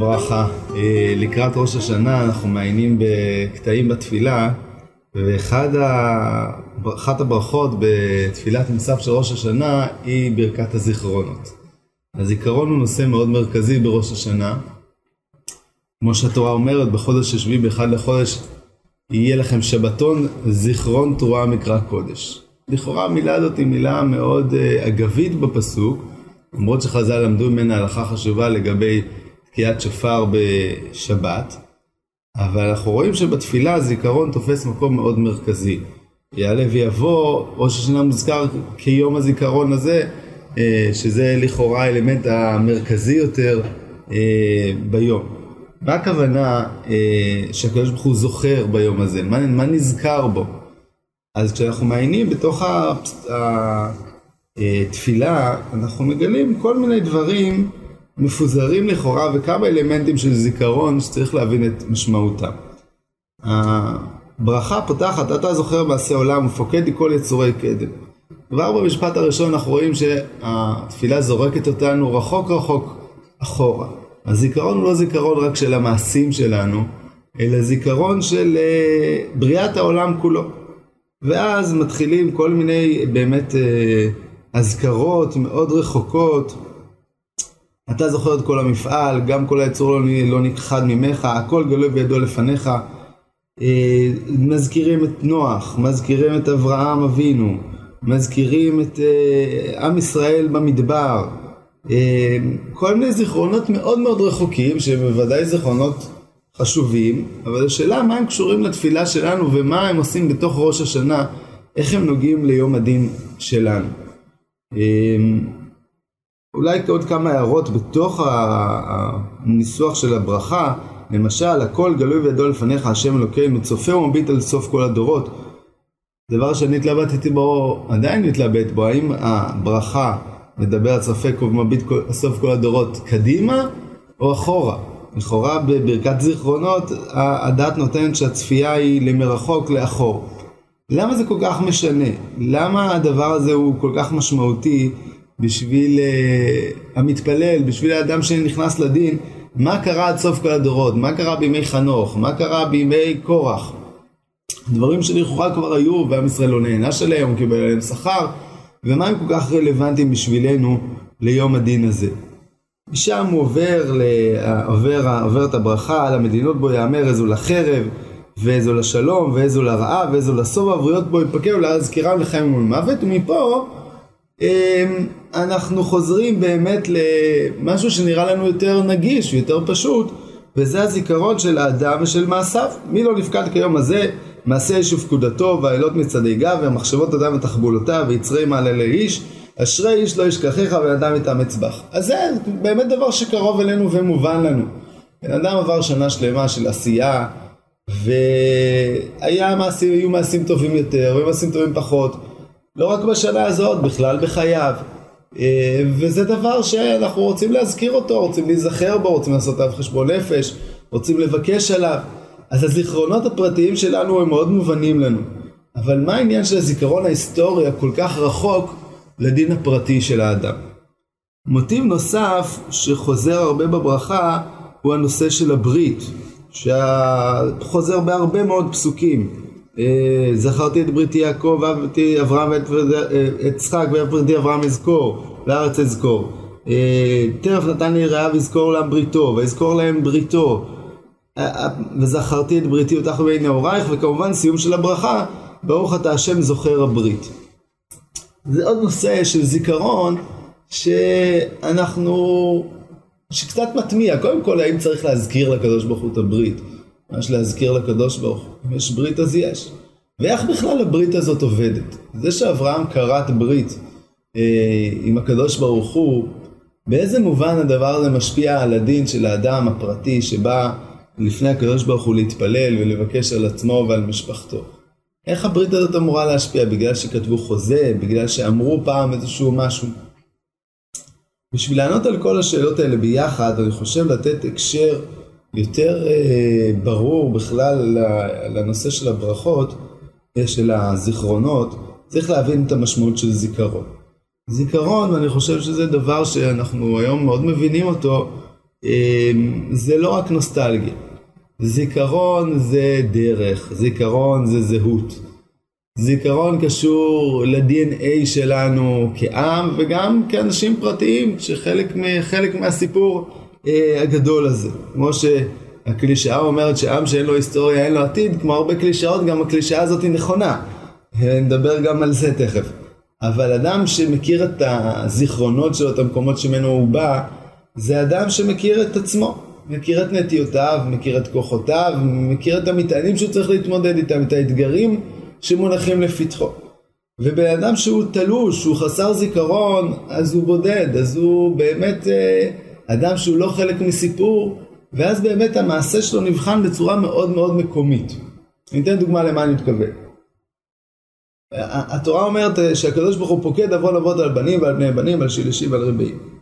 וברכה. אה, לקראת ראש השנה אנחנו מעיינים בקטעים בתפילה, ואחת הברכות בתפילת מוסף של ראש השנה היא ברכת הזיכרונות. הזיכרון הוא נושא מאוד מרכזי בראש השנה. כמו שהתורה אומרת, בחודש השביעי באחד לחודש יהיה לכם שבתון זיכרון תרועה מקרא קודש. לכאורה המילה הזאת היא מילה מאוד אה, אגבית בפסוק, למרות שחז"ל למדו ממנה הלכה חשובה לגבי תקיעת שופר בשבת, אבל אנחנו רואים שבתפילה הזיכרון תופס מקום מאוד מרכזי. יעלה ויבוא, ראש השנה מוזכר כיום הזיכרון הזה, אה, שזה לכאורה האלמנט המרכזי יותר אה, ביום. מה הכוונה אה, שהקדוש ברוך הוא זוכר ביום הזה? מה, מה נזכר בו? אז כשאנחנו מעיינים בתוך התפילה, אנחנו מגלים כל מיני דברים מפוזרים לכאורה וכמה אלמנטים של זיכרון שצריך להבין את משמעותם. הברכה פותחת, אתה זוכר מעשה עולם ופוקד כל יצורי קדם. כבר במשפט הראשון אנחנו רואים שהתפילה זורקת אותנו רחוק רחוק אחורה. הזיכרון הוא לא זיכרון רק של המעשים שלנו, אלא זיכרון של אה, בריאת העולם כולו. ואז מתחילים כל מיני באמת אה, אזכרות מאוד רחוקות. אתה זוכר את כל המפעל, גם כל היצור לא, לא נכחד ממך, הכל גלוי בידו לפניך. אה, מזכירים את נוח, מזכירים את אברהם אבינו, מזכירים את עם ישראל במדבר. כל מיני זיכרונות מאוד מאוד רחוקים, שהם בוודאי זיכרונות חשובים, אבל השאלה מה הם קשורים לתפילה שלנו ומה הם עושים בתוך ראש השנה, איך הם נוגעים ליום הדין שלנו. אולי עוד כמה הערות בתוך הניסוח של הברכה, למשל, הכל גלוי וידוע לפניך השם אלוקינו, צופה ומביט על סוף כל הדורות. דבר שאני התלבטתי בו, עדיין מתלבט בו, האם הברכה מדבר על צופה ומביט על סוף כל הדורות קדימה או אחורה? לכאורה בברכת זיכרונות הדת נותנת שהצפייה היא למרחוק לאחור. למה זה כל כך משנה? למה הדבר הזה הוא כל כך משמעותי בשביל uh, המתפלל, בשביל האדם שנכנס לדין? מה קרה עד סוף כל הדורות? מה קרה בימי חנוך? מה קרה בימי קורח? דברים שלכאורה כבר היו ועם ישראל לא נענש עליהם, הוא קיבל עליהם שכר, ומה הם כל כך רלוונטיים בשבילנו ליום הדין הזה? משם הוא עובר, עובר, עובר את הברכה על המדינות בו יאמר איזו לחרב ואיזו לשלום ואיזו לרעה ואיזו לסוב הבריות בו יפקעו להזכירם לחיים ולמוות ומפה אנחנו חוזרים באמת למשהו שנראה לנו יותר נגיש ויותר פשוט וזה הזיכרון של האדם ושל מעשיו מי לא נפקד כיום הזה מעשה איש ופקודתו והאלות מצעדי גב ומחשבות אדם ותחבולותיו ויצרי מעלה לאיש אשרי איש לא ישכחך בן אדם יתאמץ בך. אז זה באמת דבר שקרוב אלינו ומובן לנו. בן אדם עבר שנה שלמה של עשייה, והיו מעשים, מעשים טובים יותר, והיו מעשים טובים פחות. לא רק בשנה הזאת, בכלל בחייו. אה, וזה דבר שאנחנו רוצים להזכיר אותו, רוצים להיזכר בו, רוצים לעשות עליו חשבון נפש, רוצים לבקש עליו. אז הזיכרונות הפרטיים שלנו הם מאוד מובנים לנו. אבל מה העניין של הזיכרון ההיסטורי הכל כך רחוק לדין הפרטי של האדם. מוטיב נוסף שחוזר הרבה בברכה הוא הנושא של הברית, שחוזר בהרבה מאוד פסוקים. אה, זכרתי את בריתי יעקב ואהבתי אברהם ואת אה, יצחק ואת בריתי אברהם אזכור, לארץ אזכור. אה, טרף נתן לי רעב יזכור להם בריתו, ויזכור להם בריתו. וזכרתי את בריתי אותך בין נעורייך, וכמובן סיום של הברכה, ברוך אתה השם זוכר הברית. זה עוד נושא של זיכרון שאנחנו, שקצת מטמיע. קודם כל, האם צריך להזכיר לקדוש ברוך הוא את הברית? ממש להזכיר לקדוש ברוך הוא. אם יש ברית אז יש. ואיך בכלל הברית הזאת עובדת? זה שאברהם כרת ברית אה, עם הקדוש ברוך הוא, באיזה מובן הדבר הזה משפיע על הדין של האדם הפרטי שבא לפני הקדוש ברוך הוא להתפלל ולבקש על עצמו ועל משפחתו? איך הברית הזאת אמורה להשפיע? בגלל שכתבו חוזה? בגלל שאמרו פעם איזשהו משהו? בשביל לענות על כל השאלות האלה ביחד, אני חושב לתת הקשר יותר אה, ברור בכלל לנושא של הברכות, אה, של הזיכרונות, צריך להבין את המשמעות של זיכרון. זיכרון, ואני חושב שזה דבר שאנחנו היום מאוד מבינים אותו, זה לא רק נוסטלגיה. זיכרון זה דרך, זיכרון זה זהות. זיכרון קשור ל-DNA שלנו כעם וגם כאנשים פרטיים שחלק חלק מהסיפור אה, הגדול הזה. כמו שהקלישאה אומרת שעם שאין לו היסטוריה אין לו עתיד, כמו הרבה קלישאות גם הקלישאה הזאת היא נכונה. נדבר גם על זה תכף. אבל אדם שמכיר את הזיכרונות שלו, את המקומות שממנו הוא בא, זה אדם שמכיר את עצמו. מכיר את נטיותיו, מכיר את כוחותיו, מכיר את המטענים שהוא צריך להתמודד איתם, את האתגרים שמונחים לפתחו. ובן אדם שהוא תלוש, שהוא חסר זיכרון, אז הוא בודד, אז הוא באמת אה, אדם שהוא לא חלק מסיפור, ואז באמת המעשה שלו נבחן בצורה מאוד מאוד מקומית. אני אתן דוגמה למה אני מתכוון. התורה אומרת שהקדוש ברוך הוא פוקד עוון אבות על בנים ועל בני בנים, על שלישי ועל רביעים.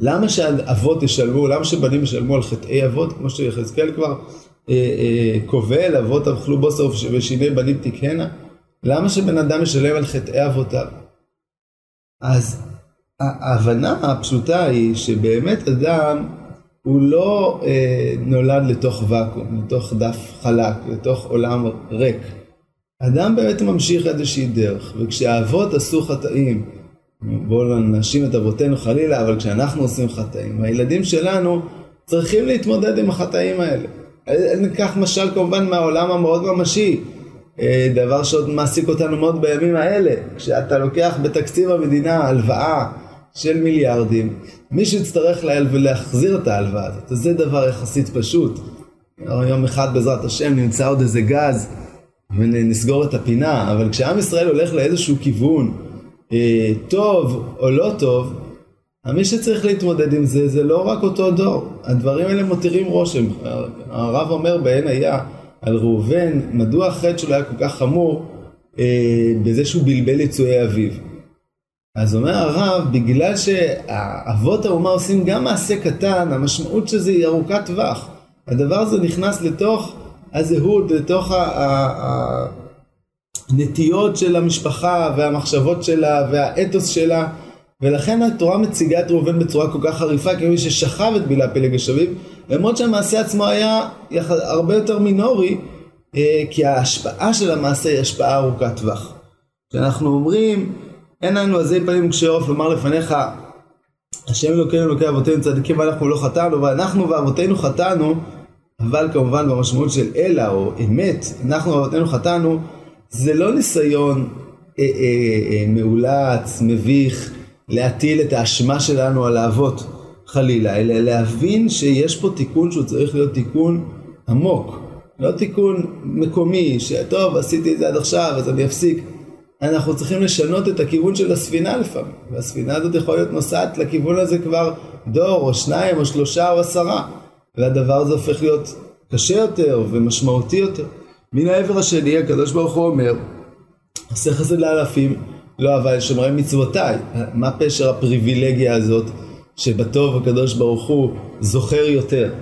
למה שאבות ישלמו, למה שבנים ישלמו על חטאי אבות, כמו שיחזקאל כבר קובל, אה, אה, אבות אכלו בוסר ושיני בנים תקהנה? למה שבן אדם ישלם על חטאי אבותיו? אז ההבנה הפשוטה היא שבאמת אדם הוא לא אה, נולד לתוך ואקום, לתוך דף חלק, לתוך עולם ריק. אדם באמת ממשיך איזושהי דרך, וכשהאבות עשו חטאים, בואו לא נאשים את אבותינו חלילה, אבל כשאנחנו עושים חטאים, הילדים שלנו צריכים להתמודד עם החטאים האלה. ניקח משל כמובן מהעולם המאוד ממשי, אה, דבר שעוד מעסיק אותנו מאוד בימים האלה, כשאתה לוקח בתקציב המדינה הלוואה של מיליארדים, מישהו יצטרך להחזיר את ההלוואה הזאת, אז זה דבר יחסית פשוט. יום אחד בעזרת השם נמצא עוד איזה גז ונסגור את הפינה, אבל כשעם ישראל הולך לאיזשהו כיוון אה, טוב או לא טוב, מי שצריך להתמודד עם זה, זה לא רק אותו דור. הדברים האלה מותירים רושם. הרב אומר בעין היה על ראובן, מדוע החטא שלו היה כל כך חמור אה, בזה שהוא בלבל יצואי אביו. אז אומר הרב, בגלל שאבות האומה עושים גם מעשה קטן, המשמעות של זה היא ארוכת טווח. הדבר הזה נכנס לתוך הזהות, לתוך הנטיות של המשפחה והמחשבות שלה והאתוס שלה. ולכן התורה מציגה את ראובן בצורה כל כך חריפה כמי ששכב את בלעה פלג השביב, למרות שהמעשה עצמו היה הרבה יותר מינורי, אה, כי ההשפעה של המעשה היא השפעה ארוכת טווח. כשאנחנו אומרים, אין לנו עזי פנים קשי עוף לומר לפניך, השם אלוקינו אלוקי אבותינו צדיקים ואנחנו לא חטאנו, ואנחנו ואבותינו חטאנו, אבל כמובן במשמעות של אלא או אמת, אנחנו ואבותינו חטאנו, זה לא ניסיון אה, אה, אה, מאולץ, מביך, להטיל את האשמה שלנו על האבות חלילה, אלא להבין שיש פה תיקון שהוא צריך להיות תיקון עמוק, לא תיקון מקומי, שטוב עשיתי את זה עד עכשיו אז אני אפסיק. אנחנו צריכים לשנות את הכיוון של הספינה לפעמים, והספינה הזאת יכולה להיות נוסעת לכיוון הזה כבר דור או שניים או שלושה או עשרה, והדבר הזה הופך להיות קשה יותר ומשמעותי יותר. מן העבר השני הקדוש ברוך הוא אומר, עשה חסד לאלפים לא, אבל שומרי מצוותיי. מה פשר הפריבילגיה הזאת שבטוב הקדוש ברוך הוא זוכר יותר?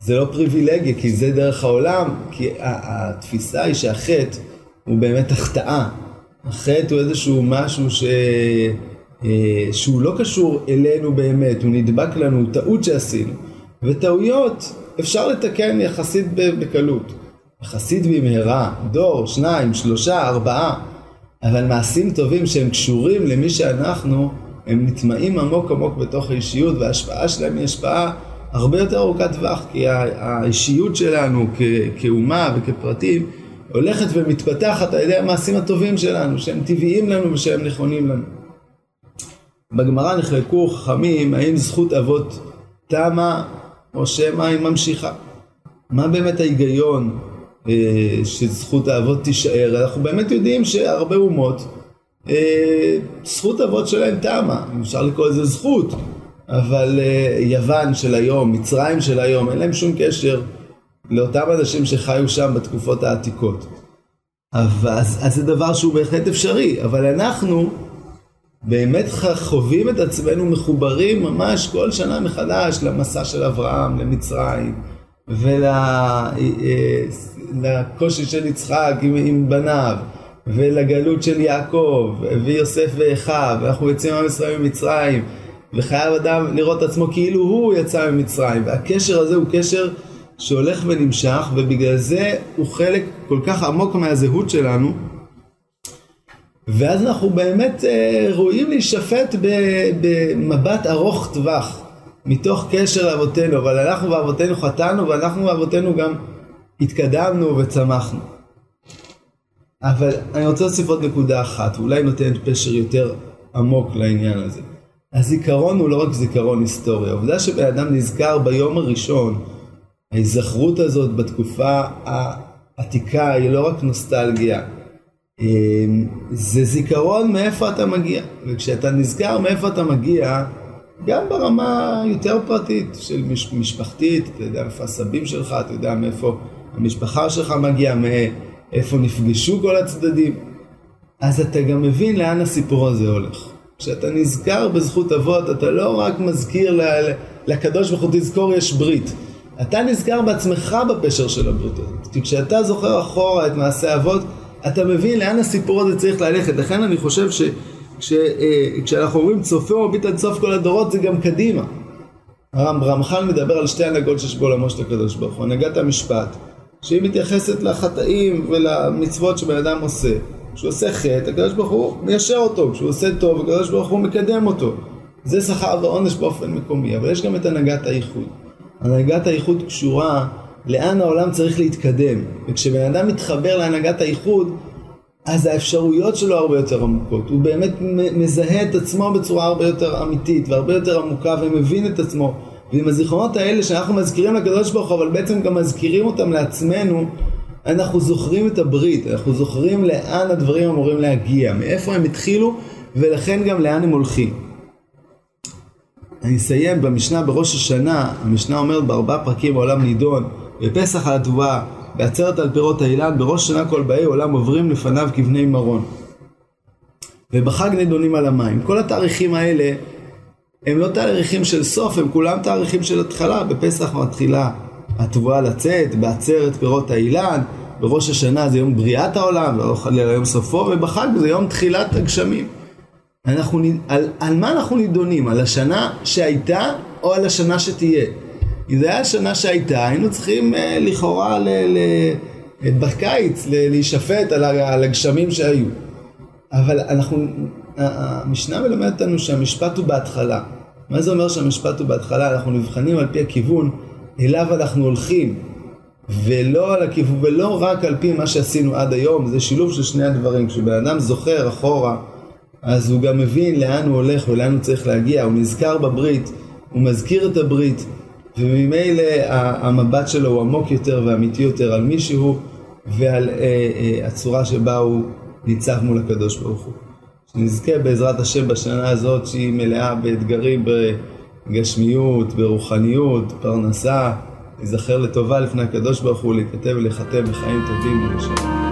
זה לא פריבילגיה, כי זה דרך העולם, כי התפיסה היא שהחטא הוא באמת החטאה. החטא הוא איזשהו משהו ש... אה, שהוא לא קשור אלינו באמת, הוא נדבק לנו, הוא טעות שעשינו. וטעויות אפשר לתקן יחסית בקלות. יחסית במהרה, דור, שניים, שלושה, ארבעה. אבל מעשים טובים שהם קשורים למי שאנחנו, הם נטמעים עמוק עמוק בתוך האישיות וההשפעה שלהם היא השפעה הרבה יותר ארוכת טווח כי האישיות שלנו כאומה וכפרטים הולכת ומתפתחת על ידי המעשים הטובים שלנו שהם טבעיים לנו ושהם נכונים לנו. בגמרא נחלקו חכמים האם זכות אבות תמה או שמא היא ממשיכה. מה באמת ההיגיון אה, שזכות האבות תישאר. אנחנו באמת יודעים שהרבה אומות, אה, זכות האבות שלהם תמה, אפשר לקרוא לזה זכות, אבל אה, יוון של היום, מצרים של היום, אין להם שום קשר לאותם אנשים שחיו שם בתקופות העתיקות. אז, אז זה דבר שהוא בהחלט אפשרי, אבל אנחנו באמת חווים את עצמנו מחוברים ממש כל שנה מחדש למסע של אברהם, למצרים, ולקושי של יצחק עם, עם בניו, ולגלות של יעקב, ויוסף ואחיו, ואנחנו יוצאים עם ישראל ממצרים, וחייב אדם לראות עצמו כאילו הוא יצא ממצרים, והקשר הזה הוא קשר שהולך ונמשך, ובגלל זה הוא חלק כל כך עמוק מהזהות שלנו, ואז אנחנו באמת אה, ראויים להישפט במבט ארוך טווח, מתוך קשר לאבותינו, אבל אנחנו ואבותינו חטאנו, ואנחנו ואבותינו גם התקדמנו וצמחנו. אבל אני רוצה להוסיף עוד נקודה אחת, ואולי נותנת פשר יותר עמוק לעניין הזה. הזיכרון הוא לא רק זיכרון היסטורי, העובדה שבן אדם נזכר ביום הראשון, ההיזכרות הזאת בתקופה העתיקה היא לא רק נוסטלגיה, אמ, זה זיכרון מאיפה אתה מגיע, וכשאתה נזכר מאיפה אתה מגיע, גם ברמה יותר פרטית של מש, משפחתית, אתה יודע איפה הסבים שלך, אתה יודע מאיפה המשפחה שלך מגיעה, מאיפה נפגשו כל הצדדים, אז אתה גם מבין לאן הסיפור הזה הולך. כשאתה נזכר בזכות אבות, אתה לא רק מזכיר לקדוש ברוך הוא תזכור יש ברית. אתה נזכר בעצמך בפשר של הברית הזאת. כי כשאתה זוכר אחורה את מעשה אבות, אתה מבין לאן הסיפור הזה צריך ללכת. לכן אני חושב שכשאנחנו אה, אומרים צופה ומביט עד סוף כל הדורות, זה גם קדימה. הרמח"ל מדבר על שתי הנהגות שיש בעולמו של הקדוש ברוך הוא. הנהגת המשפט, שהיא מתייחסת לחטאים ולמצוות שבן אדם עושה. כשהוא עושה חטא, הקדוש ברוך הוא מיישר אותו, כשהוא עושה טוב, הקדוש ברוך הוא מקדם אותו. זה שכר ועונש באופן מקומי, אבל יש גם את הנהגת האיחוד. הנהגת האיחוד קשורה לאן העולם צריך להתקדם, וכשבן אדם מתחבר להנהגת האיחוד, אז האפשרויות שלו הרבה יותר עמוקות. הוא באמת מזהה את עצמו בצורה הרבה יותר אמיתית והרבה יותר עמוקה ומבין את עצמו. ועם הזיכרונות האלה שאנחנו מזכירים לקדוש ברוך הוא, אבל בעצם גם מזכירים אותם לעצמנו, אנחנו זוכרים את הברית, אנחנו זוכרים לאן הדברים אמורים להגיע, מאיפה הם התחילו ולכן גם לאן הם הולכים. אני אסיים במשנה בראש השנה, המשנה אומרת בארבעה פרקים העולם נידון, בפסח על התבואה, בעצרת על פירות האילן, בראש השנה כל באי עולם עוברים לפניו כבני מרון. ובחג נידונים על המים. כל התאריכים האלה הם לא תאריכים של סוף, הם כולם תאריכים של התחלה. בפסח מתחילה התבואה לצאת, בעצרת פירות האילן, בראש השנה זה יום בריאת העולם, ולא חלילה יום סופו, ובחג זה יום תחילת הגשמים. אנחנו, על, על מה אנחנו נידונים? על השנה שהייתה או על השנה שתהיה? אם זה היה השנה שהייתה, היינו צריכים אה, לכאורה ל, ל, בקיץ ל, להישפט על, על הגשמים שהיו. אבל אנחנו, המשנה מלמדת אותנו שהמשפט הוא בהתחלה. מה זה אומר שהמשפט הוא בהתחלה? אנחנו נבחנים על פי הכיוון אליו אנחנו הולכים, ולא על הכיוון, ולא רק על פי מה שעשינו עד היום, זה שילוב של שני הדברים. כשבן אדם זוכר אחורה, אז הוא גם מבין לאן הוא הולך ולאן הוא צריך להגיע, הוא נזכר בברית, הוא מזכיר את הברית, וממילא המבט שלו הוא עמוק יותר ואמיתי יותר על מישהו ועל אה, אה, הצורה שבה הוא ניצח מול הקדוש ברוך הוא. שנזכה בעזרת השם בשנה הזאת שהיא מלאה באתגרים בגשמיות, ברוחניות, פרנסה, להיזכר לטובה לפני הקדוש ברוך הוא, להיכתב ולהיחתם בחיים טובים ובשם.